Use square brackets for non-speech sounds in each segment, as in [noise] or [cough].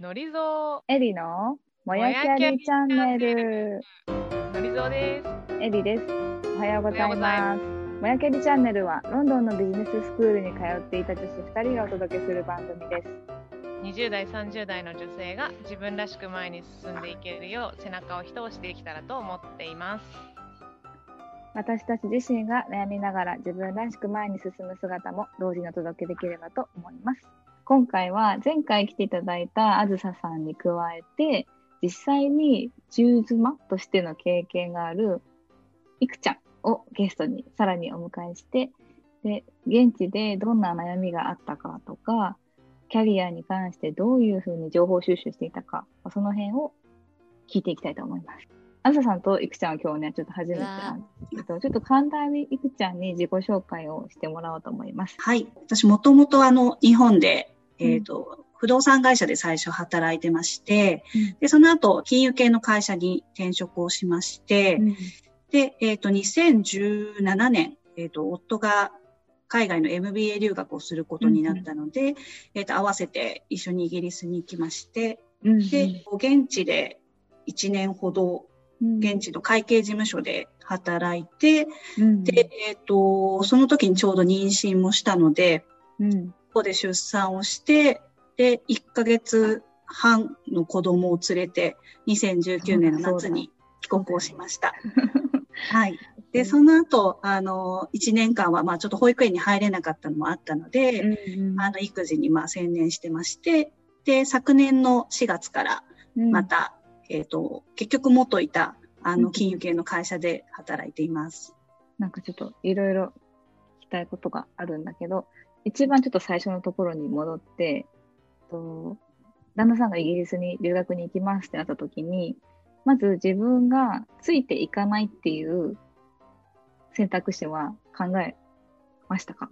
のりぞエリのもやきゃりチャンネル。う、のりぞうです。エリです。おはようございます。もやきゃりチャンネルはロンドンのビジネススクールに通っていた女子2人がお届けする番組です。20代、30代の女性が自分らしく前に進んでいけるよう背中を一押しできたらと思っています。私たち自身が悩みながら自分らしく前に進む姿も同時にお届けできればと思います。今回は前回来ていただいたあずささんに加えて、実際に中妻としての経験があるいくちゃんをゲストにさらにお迎えして、で、現地でどんな悩みがあったかとか、キャリアに関してどういうふうに情報収集していたか、その辺を聞いていきたいと思います。あずささんといくちゃんは今日ね、ちょっと初めてなんですけど、ちょっと簡単にいくちゃんに自己紹介をしてもらおうと思います。はい。私もともとあの、日本で、えっ、と、不動産会社で最初働いてまして、で、その後、金融系の会社に転職をしまして、うん。で、えっ、と、2017年、えっ、と、夫が海外の MBA 留学をすることになったので、えっ、と、合わせて一緒にイギリスに行きまして、うんで、現地で1年ほど、現地の会計事務所で働いて、うん。で、えっ、と、その時にちょうど妊娠もしたので、うんここで出産をして、で、1ヶ月半の子供を連れて、2019年の夏に帰国をしました。[laughs] はい。で、その後、あの、1年間は、まあ、ちょっと保育園に入れなかったのもあったので、うんあの、育児に、まあ、専念してまして、で、昨年の4月から、うんまた、えっ、と、結局元いた、あの、うん金融系の会社で働いています。なんかちょっといろいろ聞きたいことがあるんだけど、一番ちょっと最初のところに戻って、と旦那さんがイギリスに留学に行きますってなった時に、まず自分がついていかないっていう選択肢は考えましたか？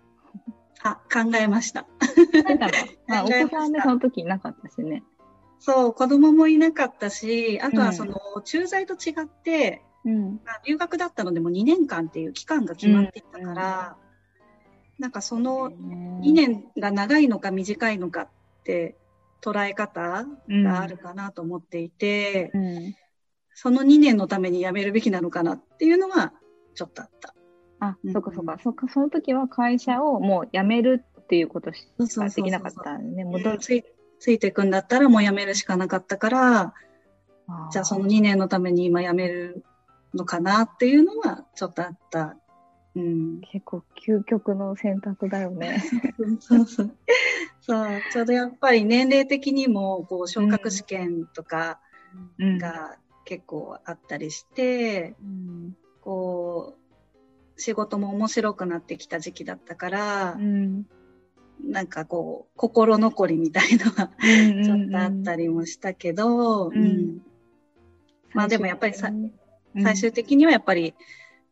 あ、考えました。考えたの？[laughs] まあ、お子さんでその時いなかったしね。そう、子供もいなかったし、あとうんはその、駐在と違って、うん。まあ留学だったのでも2年間っていう期間が決まっていたから、なんかその2 2年が長いのか短いのかって捉え方があるかなと思っていて、うん。その2年のために辞めるべきなのかなっていうのはちょっとあった。あ、うんそっかそっか。そっか、その時は会社をもう辞めるっていうことしかできなかったね。戻る。ついついていくんだったらもう辞めるしかなかったから、じゃあその2年のために今辞めるのかなっていうのはちょっとあった。うん。結構究極の選択だよね。そうそう。そう、ちょうどやっぱり年齢的にも、こう、昇格試験とかうんが結構あったりして、うん。こう、仕事も面白くなってきた時期だったから、うん。なんかこう、心残りみたいのはちちょっとあったりもしたけど、んうんまあでもやっぱりさうん最終的にはやっぱり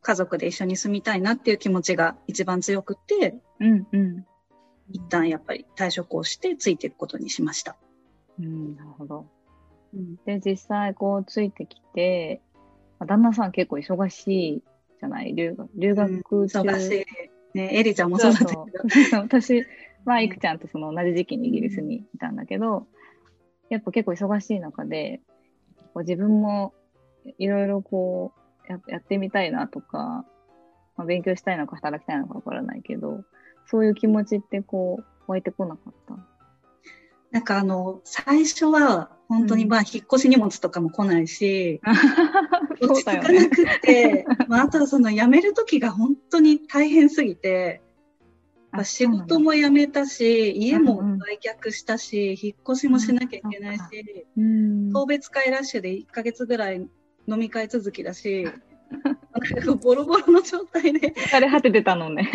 家族で一緒に住みたいなっていう気持ちが一番強くって、うんうん。一旦やっぱり退職をしてついていくことにしました。うん、なるほど。うんで、実際こうついてきて、まあ旦那さん結構忙しいじゃない？留学、留学中。忙しい。ね、エリちゃんもそうだったけど。私は、いくちゃんとその同じ時期にイギリスにいたんだけど、やっぱ結構忙しい中で、こう自分もいろいろこうや、やってみたいなとか、まあ、勉強したいのか働きたいのかわからないけど、そういう気持ちってこう、湧いてこなかった？なんかあの、最初は本当にまあ引っ越し荷物とかも来ないし、[laughs] そ落ち着。かなくって、[laughs] まああとはその辞める時が本当に大変すぎて、まあ、仕事も辞めたし、家も売却したし、引っ越しもしなきゃいけないし、うん。送別会ラッシュで1ヶ月ぐらい飲み会続きだし、なんかボロボロの状態で、疲れ果ててたのね。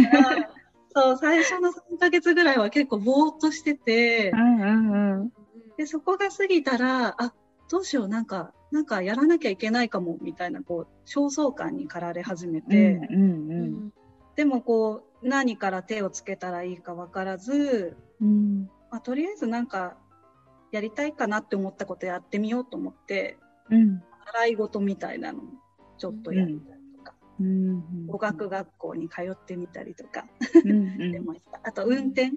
そう、最初の3ヶ月ぐらいは結構ぼーっとしててう、んうんうん。で、そこが過ぎたら、あ、どうしよう、なんか、なんかやらなきゃいけないかも、みたいな、こう、焦燥感に駆られ始めて、うんうんでもこう、何から手をつけたらいいかわからず、うん。まあ、とりあえずなんか、やりたいかなって思ったことやってみようと思って、うん。習い事みたいなのちょっとやったり。語学学校に通ってみたりとか、してました。あと運転、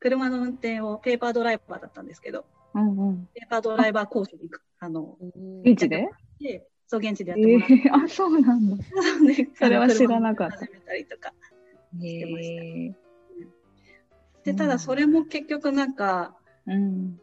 車の運転をペーパードライバーだったんですけど、うんうん。ペーパードライバーコースに行く、あの、現地で？で、そう、現地でやっえてもらって。ー、あ、そうなんだ。でそれは知らなかった始めたりとか。へましたえ。で、ただそれも結局なんか、うん。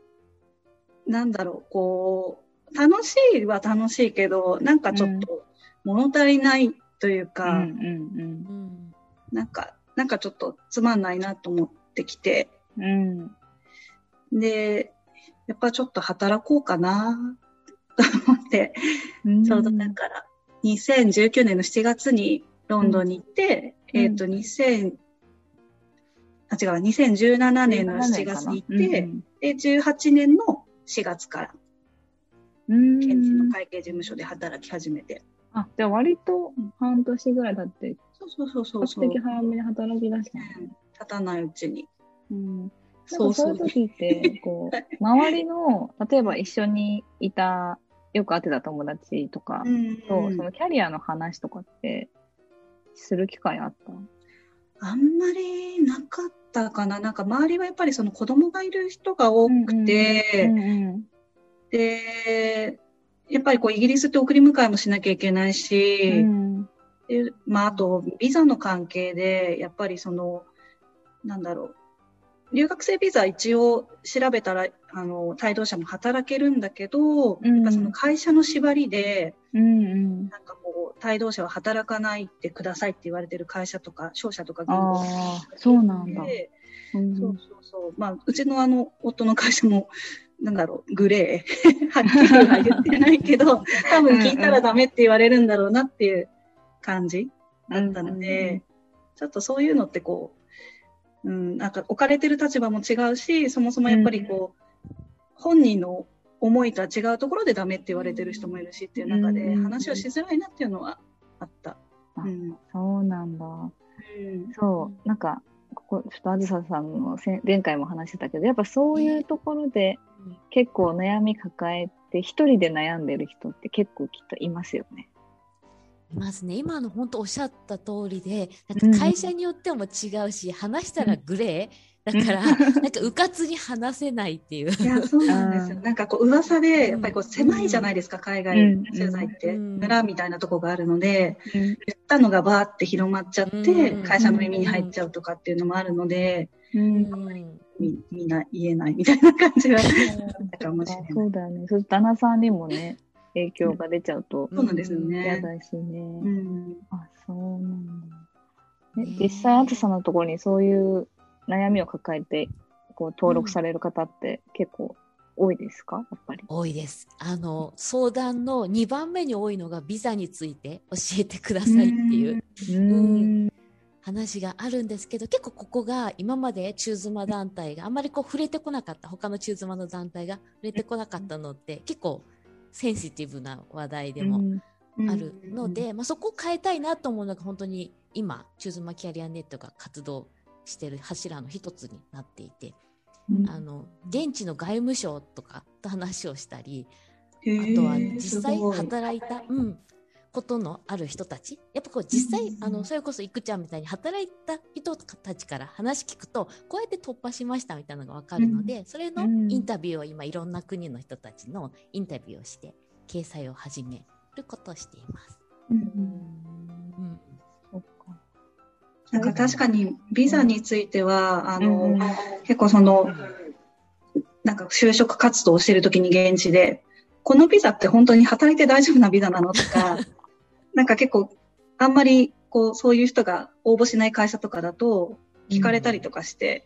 なんだろう、こう、楽しいは楽しいけど、なんかちょっと物足りないといううか、んうんうん。なんか、なんかちょっとつまんないなと思ってきて、うん。うん。で、やっぱちょっと働こうかな、と思って、うん。ちょうどだから、2019年の7月にロンドンに行って、うん。えっ、と、2000、あ、違う、2017年の7月に行って、で、18年の4月から、うん、現地うんの会計事務所で働き始めて。あ、じゃあ割と半年ぐらい経って、そうそうそうそう比そう。較的早めに働き出したのうん経たないうちに。うん。そそううそそうう。いう時って、こう、[laughs] 周りの、例えば一緒にいた、よく会ってた友達とかうんと、そのキャリアの話とかって、する機会あった？あんまりなかったかな。なんか周りはやっぱりその子供がいる人が多くて、うんうんで、やっぱりこうイギリスって送り迎えもしなきゃいけないし、うんでまああとビザの関係で、やっぱりその、なんだろう。留学生ビザ一応調べたら、あの、帯同者も働けるんだけど、うんやっぱその会社の縛りで、うんうん。なんかこう、帯同者は働かないでくださいって言われてる会社とか、商社とか銀あ行あ、そうなんだ。で、うんそうそうそう。まあ、うちのあの、夫の会社も、なんだろう、グレー。はっきりは言ってないけど、多分聞いたらダメって言われるんだろうなっていう感じだったので、ちょっとそういうのってこう、うん、なんか置かれてる立場も違うし、そもそもやっぱりこう、本人の思いとは違うところでダメって言われてる人もいるしっていう中で、うん話をしづらいなっていうのはあった。あうん。そうなんだ。うんそう、なんか、ここ、ちょっとあずささんの前回も話してたけど、やっぱそういうところで結構悩み抱えて、一人で悩んでる人って結構きっといますよね。いますね。今の本当おっしゃった通りで、なんか会社によっても違うし、話したらグレー？だから、なんかうかつに話せないっていう。いや、そうなんですよ。うん。なんかこう、噂で、やっぱりこう、狭いじゃないですか、海外うん取材って。うん。村みたいなとこがあるので、うん。言ったのがバーって広まっちゃって、うん。会社の耳に入っちゃうとかっていうのもあるので、うんうんみみんな言えないみたいな感じはあったかもしれない。そうだよね。そう旦那さんにもね、影響が出ちゃうとそうなんですよね嫌だしね。うん。あ、そうなんだ。実際、あずさんのところにそういう悩みを抱えて、こう、登録される方って結構多いですか？やっぱり。多いです。あの、相談の2番目に多いのがビザについて教えてくださいっていううん。話があるんですけど、結構ここが今まで中妻団体があんまりこう触れてこなかった、他の中妻の団体が触れてこなかったのって結構センシティブな話題でもうん。あるの、で、まあ、そこを変えたいなと思うのが本当に今、中妻キャリアネットが活動してる柱の一つになっていて、うん。あの、現地の外務省とかと話をしたり、あとは実際働いた、うん、ことのある人たち？やっぱこう実際、うんあの、それこそいくちゃんみたいに働いた人たちから話聞くと、こうやって突破しましたみたいなのがわかるので、それのうんインタビューを今いろんな国の人たちのインタビューをして、掲載を始めることをしています。うんうん。そっかなんか確かにビザについては、あの、うん結構その、なんか就職活動をしてるときに現地で、このビザって本当に働いて大丈夫なビザなのとか、なんか結構、あんまり、こう、そういう人が応募しない会社とかだと、聞かれたりとかして、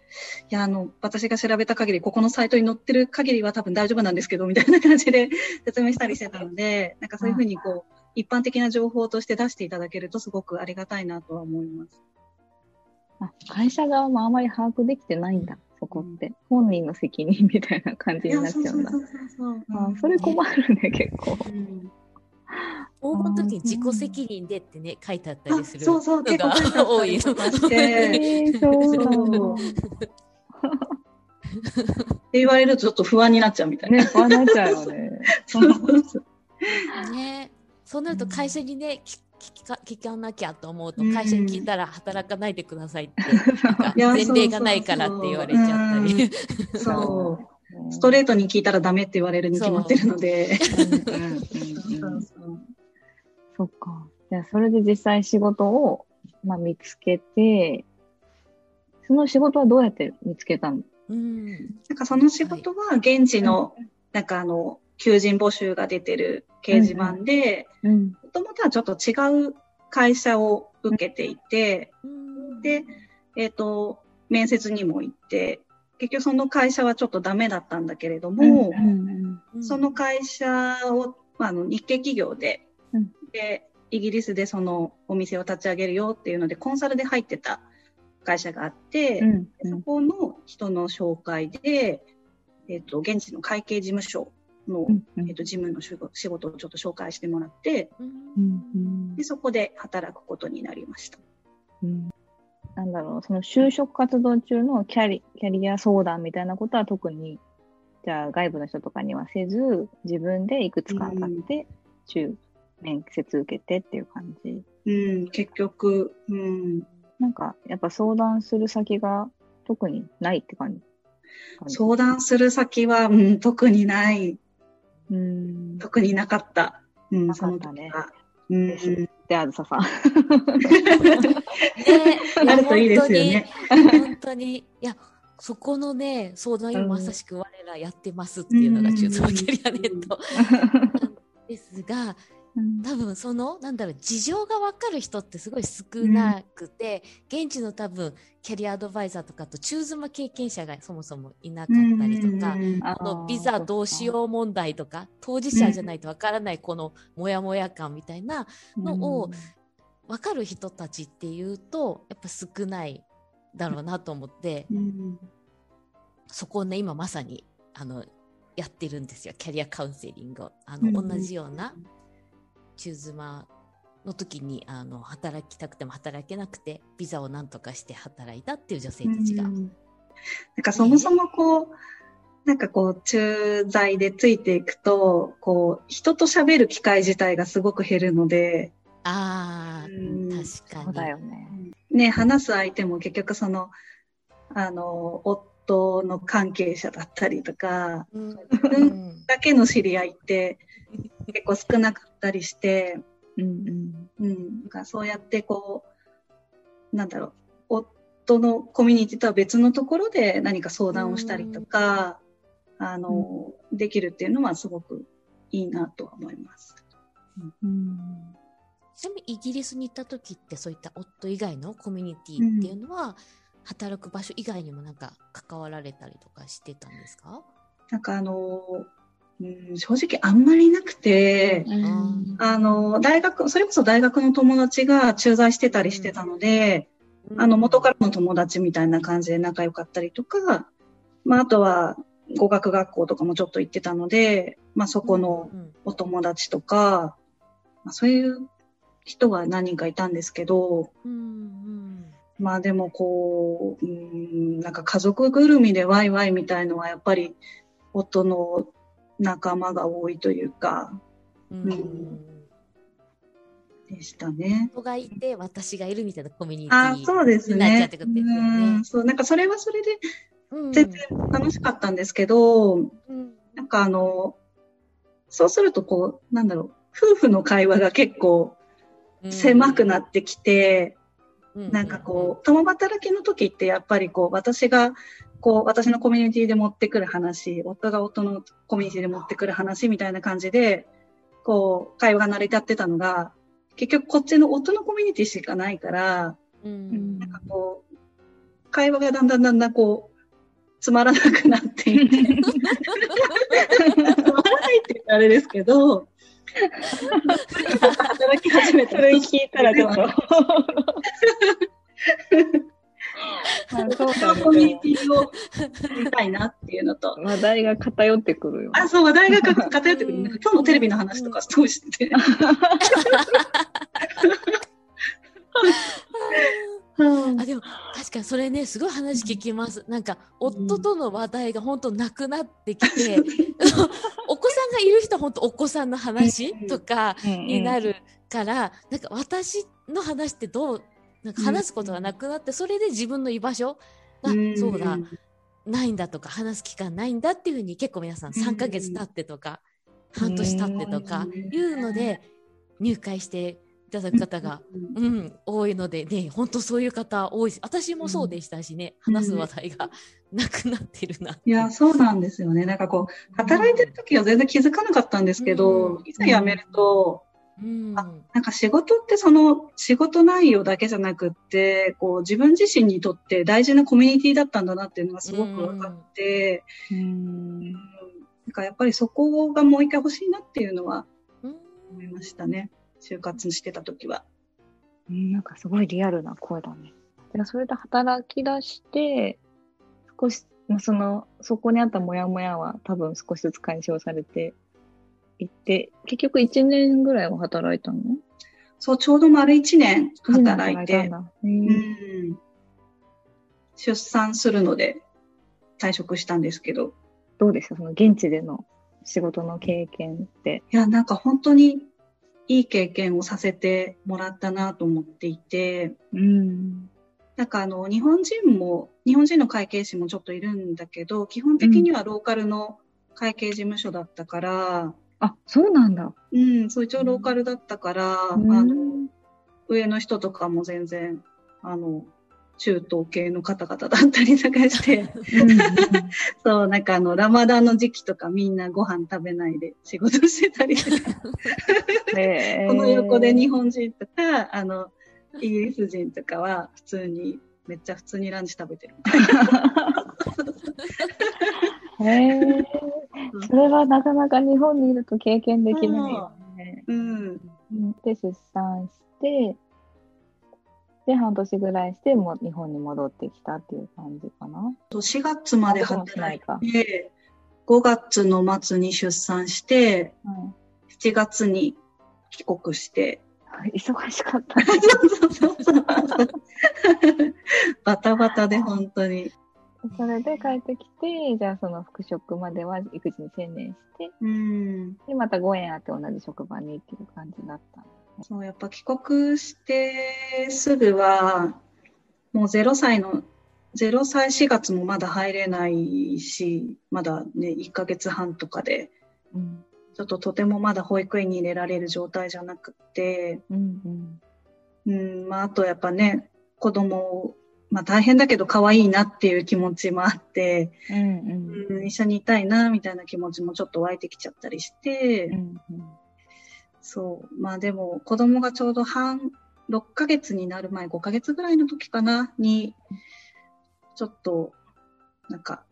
いや、あの、私が調べた限り、ここのサイトに載ってる限りは多分大丈夫なんですけど、みたいな感じで [laughs] 説明したりしてたので、なんかそういうふうにこう、一般的な情報として出していただけるとすごくありがたいなとは思います。あ会社側もあまり把握できてないんだ、そこって。本人の責任みたいな感じになっちゃうんだい。やそうそうそうそうあそれ困るね、結構。うん応募の時に自己責任でってね、書いてあったありするそうそう、のが多いの。って言われるとちょっと不安になっちゃうみたいな。ね、不安になっちゃうよね。そうそうそう。ね、そうなると会社にね、聞聞か聞かなきゃと思うとうん会社に聞いたら働かないでくださいって、[laughs] なんかいや前例がないからって言われちゃったり。[laughs] そう。ストレートに聞いたらダメって言われるに決まってるので。そっか。じゃあ、それで実際仕事を、まあ、見つけて、その仕事はどうやって見つけたの？うん。なんかその仕事は現地の、なんかあの、求人募集が出てる掲示板で、うん。もともとはちょっと違う会社を受けていて、うん。で、えっ、と、面接にも行って、結局その会社はちょっとダメだったんだけれども、その会社を、まああの日系企業で、うんで、イギリスでそのお店を立ち上げるよっていうので、コンサルで入ってた会社があって、うん。でそこの人の紹介で、えっ、と、現地の会計事務所の、うんうん。えっ、と、事務の仕事をちょっと紹介してもらって、うんうん。で、そこで働くことになりました。うん。なんだろう、その就職活動中のキャリキャリア相談みたいなことは特に、じゃあ外部の人とかにはせず、自分でいくつか当たって、中、面接受けてっていう感じ。うん、結局、うん、なんか、やっぱ相談する先が特にないって感じ。相談する先は、うん、特にない、うん。特になかった。うん、なそのかったね。うん、であずささん。[laughs] ねあるといいですよね。本当に。いや、そこのね、相談今まさしく我らやってますっていうのがうん中東キャリアネットですが、うん。多分その、なんだろう、事情がわかる人ってすごい少なくて、現地の多分、キャリアアドバイザーとかと中妻経験者がそもそもいなかったりとか、うん。あこのビザどうしよう問題とか、当事者じゃないとわからないこのモヤモヤ感みたいなのをわかる人たちっていうと、やっぱ少ないだろうなと思って、うん。そこをね、今まさに、あの、やってるんですよ。キャリアカウンセリングを。あの、うん。同じような、中妻の時に、あの、働きたくても働けなくて、ビザをなんとかして働いたっていう女性たちが。うんなんかそもそもこう、なんかこう、駐在でついていくと、こう、人と喋る機会自体がすごく減るので、ああ、うん確かに。そうだよね。ね、話す相手も結局その、あの、夫の関係者だったりとか、うん。ううんだけの知り合いって [laughs] 結構少なかったりして、うんうん。うん、なんかそうやってこう、なんだろう、夫のコミュニティとは別のところで何か相談をしたりとか、あの、できるっていうのはすごくいいなとは思います。うん。ちなみにイギリスに行った時ってそういった夫以外のコミュニティっていうのは、働く場所以外にもなんか関わられたりとかしてたんですか、なんかあの、うん、正直あんまりなくて、うん。あの、大学、それこそ大学の友達が駐在してたりしてたので、あの、元からの友達みたいな感じで仲良かったりとか、まあ、あとは語学学校とかもちょっと行ってたので、まあ、そこのうんお友達とか、まあ、そういう人が何人かいたんですけど、まあでもこう、うん、なんか家族ぐるみでワイワイみたいのはやっぱり夫の仲間が多いというか、うん。うんうんでしたね。人がいて私がいるみたいなコミュニテあィそうですになっちゃってことですよね。うんそう、なんかそれはそれでうん。全然楽しかったんですけど、うん。なんかあの、そうするとこう、なんだろう、夫婦の会話が結構狭くなってきて、うん。なんかこう、共働きの時ってやっぱりこう、私が、こう、私のコミュニティで持ってくる話、夫が夫のコミュニティで持ってくる話みたいな感じで、こう、会話が成り立ってたのが、結局こっちの夫のコミュニティしかないから、うん。うんなんかこう、会話がだんだんだんだんこう、つまらなくなっていって、つまらないって言ったらあれですけど、[laughs] 働き始めたそれ聞いたらちょっと。[laughs] [laughs] まあそうかそのコミュニティを見たいなっていうのと、話題が偏ってくるよ。あ、そう、話題が偏ってくる。今日のテレビの話とかすごいしてて。[laughs] あでも確かにそれねすごい話聞きます。なんか夫との話題が本当なくなってきて、[laughs] お子さんがいる人は本当お子さんの話とかになるから、なんか私の話ってどうなんか話すことがなくなって、それで自分の居場所が、そうだないんだとか話す期間ないんだっていうふうに結構皆さん3ヶ月経ってとか、半年経ってとかいうので入会していただく方が、うん、多いのでね本当そういう方多いし私もそうでしたしね、話す話題がなくなってるな。いや、そうなんですよね。なんかこう、働いてる時は全然気づかなかったんですけど、うん。いざ辞めると、うんあなんか仕事ってその仕事内容だけじゃなくって、こう自分自身にとって大事なコミュニティだったんだなっていうのがすごく分かって、うんうんなんかやっぱりそこがもう一回欲しいなっていうのはうん思いましたね。就活してた時は。うんなんかすごいリアルな声だね。じゃあそれで働き出して、少し、まあその、そこにあったモヤモヤは多分少しずつ解消されていって、結局1年ぐらいは働いたの？そう、ちょうど丸一年一年働いて、うーん。出産するので退職したんですけど、どうでした？その現地での仕事の経験って。いや、なんか本当にいい経験をさせてもらったなと思っていて、うん。なんかあの、日本人も、日本人の会計士もちょっといるんだけど、基本的にはローカルの会計事務所だったから、あ、そうなんだ。うん、そう一応ローカルだったから、うん。あの、上の人とかも全然、あの、中東系の方々だったりとかして、[laughs] [laughs] そう、なんかあの、ラマダンの時期とかみんなご飯食べないで仕事してたりとか、[laughs] この横で日本人とか、あの、イギリス人とかは普通に、めっちゃ普通にランチ食べてるみたいな。へえ。それはなかなか日本にいると経験できないよね。うん。うんで、出産して、で、半年ぐらいして、もう日本に戻ってきたっていう感じかな。4月まで働いかいて、5月の末に出産して、うん7月に帰国して、忙しかった。[laughs] そうそうそうバタバタで本当に。それで帰ってきて、じゃあその復職までは育児に専念して、うん。で、またご縁あって同じ職場にっていう感じだった。そう、やっぱ帰国してすぐは、もう0歳の、0歳4月もまだ入れないし、まだね、1ヶ月半とかで、うん。ちょっととてもまだ保育園に入れられる状態じゃなくって、うんうん。うん、まあ、あとやっぱね、子供を、まあ大変だけど可愛いなっていう気持ちもあって、うんうん。うん、一緒にいたいな、みたいな気持ちもちょっと湧いてきちゃったりして、うんそう。まあでも、子供がちょうど半、6ヶ月になる前、5ヶ月ぐらいの時かな、に、ちょっと、なんか、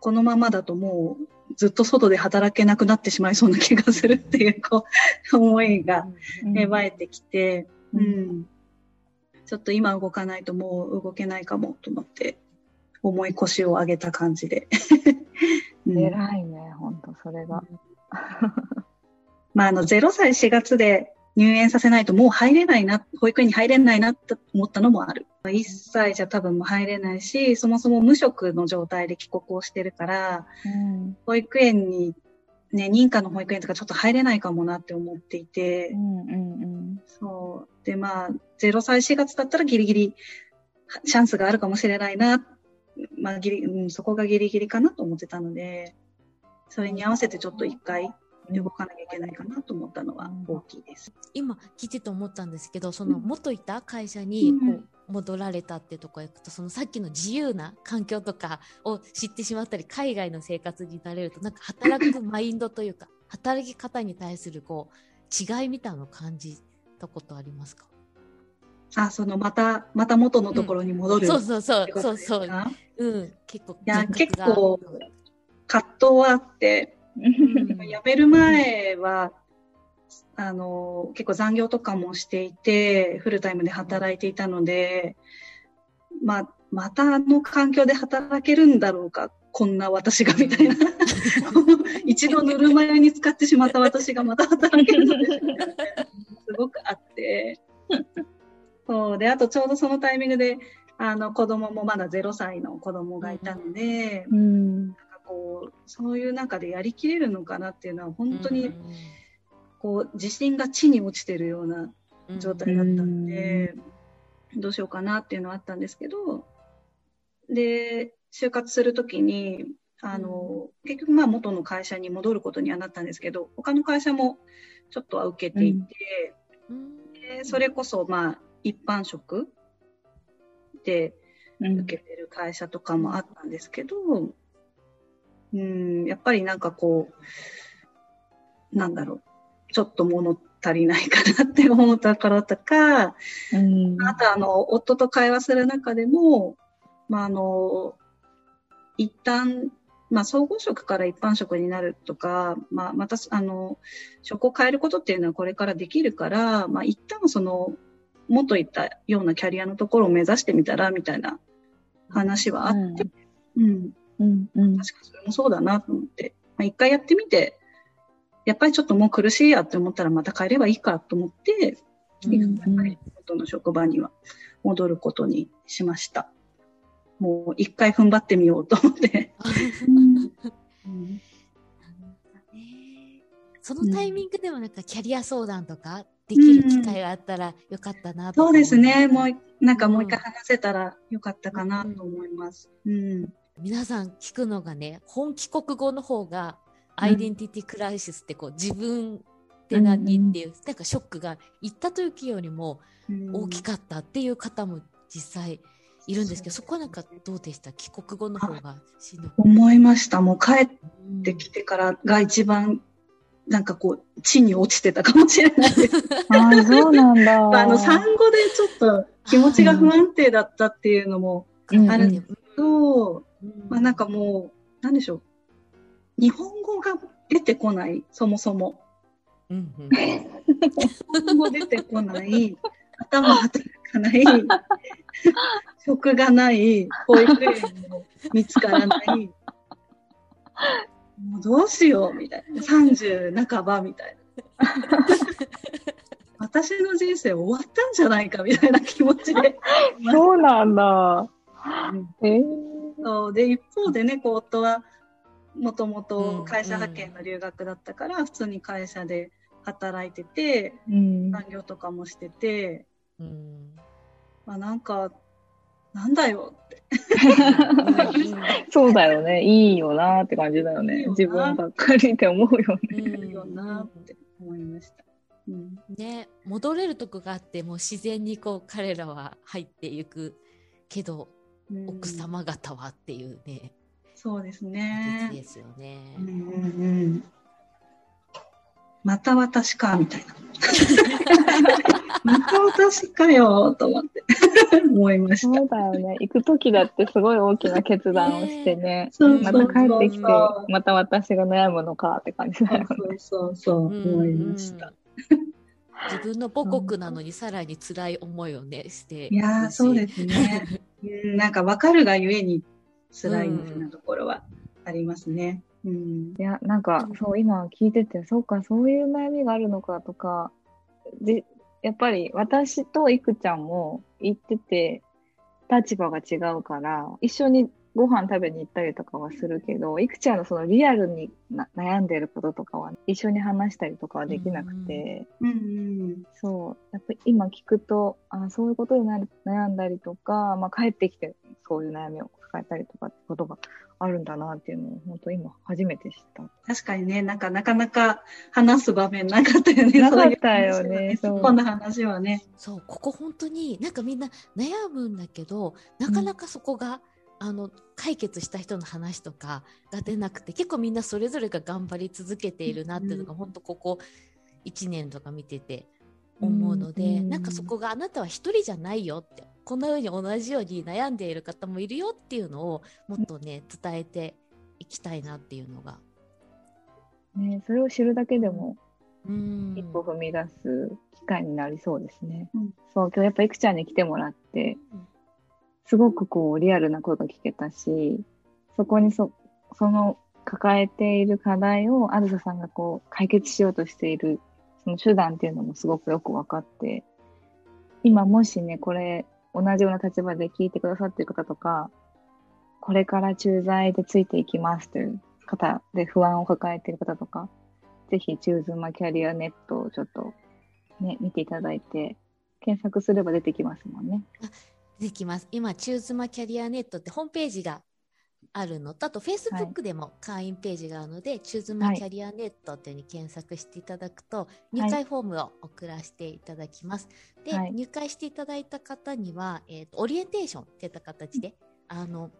このままだともう、ずっと外で働けなくなってしまいそうな気がするっていう、こう、思いがうん。芽生えてきて、ううんん。ちょっと今動かないともう動けないかもと思って、重い腰を上げた感じで。[laughs] うん偉いね、ほんと、それが。[laughs] まあ、あの、0歳4月で入園させないともう入れないな、保育園に入れないなと思ったのもある。1歳じゃ多分もう入れないし、そもそも無職の状態で帰国をしてるから、うん。保育園に、ね、認可の保育園とかちょっと入れないかもなって思っていて、うんうんうん。そう。で、まあ、0歳4月だったらギリギリチャンスがあるかもしれないな。まあ、ギリ、うん、そこがギリギリかなと思ってたので、それに合わせてちょっと一回動かなきゃいけないかなと思ったのは大きいです。今聞いてて思ったんですけどその元いた会社にこう戻られたってとこ行くとそのさっきの自由な環境とかを知ってしまったり海外の生活になれるとなんか働くマインドというか働き方に対するこう違いみたいなのを感じたことありますか？あ、そのまた、また元のところに戻る。そうそうそうそう。そうですかうん。結構いや結構葛藤はあって、うん。[laughs] 辞める前は、あの、結構残業とかもしていて、フルタイムで働いていたので、まあ、またあの環境で働けるんだろうか、こんな私がみたいな。[laughs] 一度ぬるま湯に使ってしまった私がまた働けるのですごくあって。[laughs] そう。で、あとちょうどそのタイミングで、あの、子供もまだ0歳の子供がいたので、うん。なんかこう、そういう中でやりきれるのかなっていうのは、本当に、こう、自信が地に落ちてるような状態だったので、どうしようかなっていうのはあったんですけど、で、就活するときに、あの、結局まあ元の会社に戻ることにはなったんですけど、他の会社もちょっとは受けていて、うん。でそれこそまあ一般職でうん受けてる会社とかもあったんですけど、うん、やっぱりなんかこう、なんだろう、ちょっと物足りないかなって思ったからとか、うん。あとあの、夫と会話する中でも、まああの、一旦、まあ総合職から一般職になるとか、まあまたあの、職を変えることっていうのはこれからできるから、まあ一旦その、元言ったようなキャリアのところを目指してみたら、みたいな話はあって、うん、うん。うん確かにそれもそうだなと思って、まあ一回やってみて、やっぱりちょっともう苦しいやって思ったらまた変えればいいかと思って、うんやっぱり元の職場には戻ることにしました。もう一回踏ん張ってみようと思って。[laughs] うんねそのタイミングでもなんかキャリア相談とかできる機会があったらよかったなとそうですね。もうう、なんかもう一回話せたらよかったかなと思います。うん。皆さん聞くのがね本帰国後の方がアイデンティティクライシスってこう自分って何っていう、なんかショックが行った時よりも大きかったっていう方も実際いるんですけど、そこはなんかどうでした？帰国後の方がしんどく思いました。もう帰っうんてきてからが一番、なんかこう、地に落ちてたかもしれないです。[laughs] ああ、そうなんだ。[laughs] あの、産後でちょっと気持ちが不安定だったっていうのも、うんあるんですと、うんまあなんかもう、なんでしょう。日本語が出てこない、そもそも。うんうん [laughs] 日本語出てこない、頭働かない、[laughs] 職がない、保育園も見つからない。もうどうしようみたいな。30半ばみたいな。[laughs] 私の人生終わったんじゃないかみたいな気持ちで。そうなんだ。えー、そうで、一方でね、こう夫はもともうんと会社派遣の留学だったから、普通に会社で働いてて、うん。残業とかもしてて、うんまあなんか、なんだよって。[laughs] そうだよね。いいよなって感じだよね。自分ばっかりって思うよね。うんなるよなって思いました。うん。ね、戻れるとこがあってもう自然にこう彼らは入っていくけど、うん奥様方はっていうね、そうです別ね。ですよね。うんうんうん。また私か、みたいな。また私かよ、と思って思いました。そうだよね。行くときだってすごい大きな決断をしてね。そうまた帰ってきてそう、また私が悩むのかって感じだよね。そうそうそう、うん思いました。自分の母国なのにさらに辛い思いをねしていやー、そうですね。[laughs] うんなんか分かるがゆえに辛いみたいなところはありますね。うん。いや、なんか、そう、今聞いてて、そうか、そういう悩みがあるのかとか、で、やっぱり私といくちゃんも行ってて、立場が違うから、一緒にご飯食べに行ったりとかはするけど、いくちゃんのそのリアルにな悩んでることとかは、一緒に話したりとかはできなくて、うんうん。そう、やっぱり今聞くと、あそういうことになる悩んだりとか、まあ帰ってきてそういう悩みを抱えたりとかってことがあるんだなっていうのを、本当今初めて知った。確かにね、なんかなかなか話す場面なかったよね。なかったよねそうこんな話はね。そうここ本当になんかみんな悩むんだけどなかなかそこが、あの解決した人の話とかが出なくて結構みんなそれぞれが頑張り続けているなっていうのが、本当ここ1年とか見てて思うので、うんなんかそこがあなたは一人じゃないよってこんな風に同じように悩んでいる方もいるよっていうのをもっとね伝えていきたいなっていうのが。ね、それを知るだけでもうん一歩踏み出す機会になりそうですね。うんそう、今日やっぱいくちゃんに来てもらって、すごくこうリアルな声が聞けたし、そこにそ、その抱えている課題をあずささんがこう解決しようとしているその手段っていうのもすごくよく分かって、今もしね、これ同じような立場で聞いてくださっている方とか、これから駐在でついていきますという方で不安を抱えている方とか、ぜひ、中妻キャリアネットをちょっとね、見ていただいて、検索すれば出てきますもんね。できます。今、チューズマキャリアネットってホームページがあるのと、あと Facebook でも会員ページがあるので、チューズマキャリアネットっていうふうに検索していただくと、入会フォームを送らせていただきます。で、はい。入会していただいた方には、えっ、と、オリエンテーションっていった形で、あの、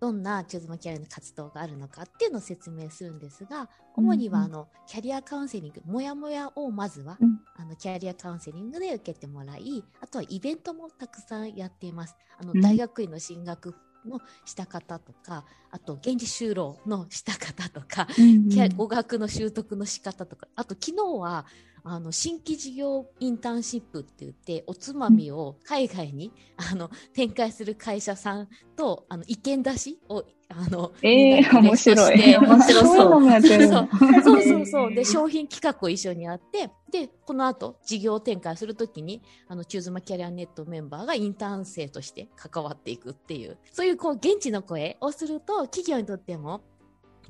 どんなチューズマキャリアの活動があるのかっていうのを説明するんですが、主にはうんあの、キャリアカウンセリング、もやもやをまずは、うん。あのキャリアカウンセリングで受けてもらい、あとはイベントもたくさんやっています。あのうん。大学院の進学のした方とか、あと現地就労のした方とか、うんキャ語学の習得の仕方とか、あと昨日はあの新規事業インターンシップって言って、おつまみを海外に、あの展開する会社さんとあの意見出しをあのええみんなで面白い。面白そうそう。そうそうそう。で、[laughs] 商品企画を一緒にやって、で、この後、事業展開するときに、あの、チューズマキャリアネットメンバーがインターン生として関わっていくっていう、そういう、こう、現地の声をすると、企業にとっても、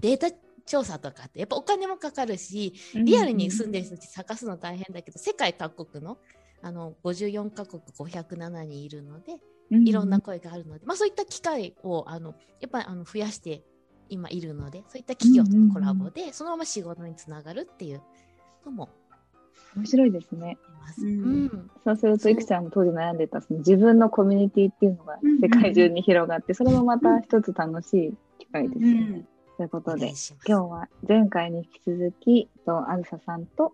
データ調査とかって、やっぱお金もかかるし、リアルに住んでる人たち探すの大変だけど、世界各国の、あの、54カ国507人いるので、いろんな声があるので、まあそういった機会を、あの、やっぱりあの増やして今いるので、そういった企業とのコラボで、そのまま仕事につながるっていうのも面白いですね。ううんん。そうすると、いくちゃんも当時悩んでた、その自分のコミュニティっていうのが世界中に広がって、それもまた一つ楽しい機会ですよね。うんということで。今日は前回に引き続き、とあずささんと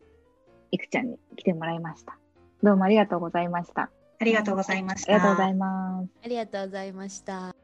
いくちゃんに来てもらいました。どうもありがとうございました。ありがとうございました。ありがとうございます。ありがとうございました。